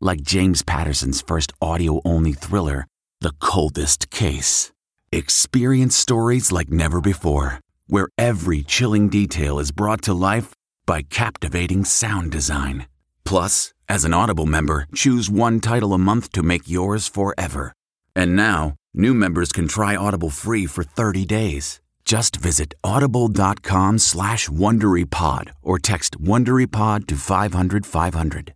like James Patterson's first audio only thriller, The Coldest Case. Experience stories like never before, where every chilling detail is brought to life by captivating sound design. Plus, as an Audible member, choose one title a month to make yours forever. And now, new members can try Audible free for 30 days. Just visit audible.com slash WonderyPod or text WonderyPod to 500 500.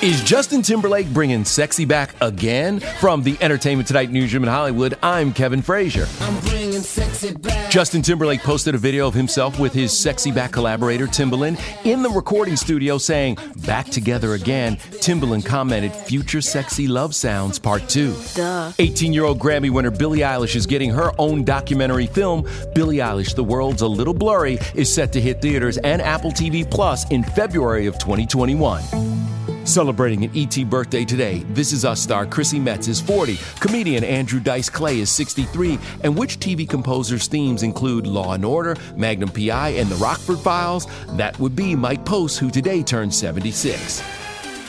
Is Justin Timberlake bringing sexy back again? From the Entertainment Tonight newsroom in Hollywood, I'm Kevin Frazier. I'm bringing sexy back. Justin Timberlake posted a video of himself with his sexy back collaborator Timbaland in the recording studio saying, Back together again. Timbaland commented, Future Sexy Love Sounds Part 2. Duh. 18 year old Grammy winner Billie Eilish is getting her own documentary film. Billie Eilish, The World's a Little Blurry, is set to hit theaters and Apple TV Plus in February of 2021. Celebrating an ET birthday today, This Is Us star Chrissy Metz is 40, comedian Andrew Dice Clay is 63, and which TV composer's themes include Law and Order, Magnum PI, and The Rockford Files? That would be Mike Post, who today turns 76.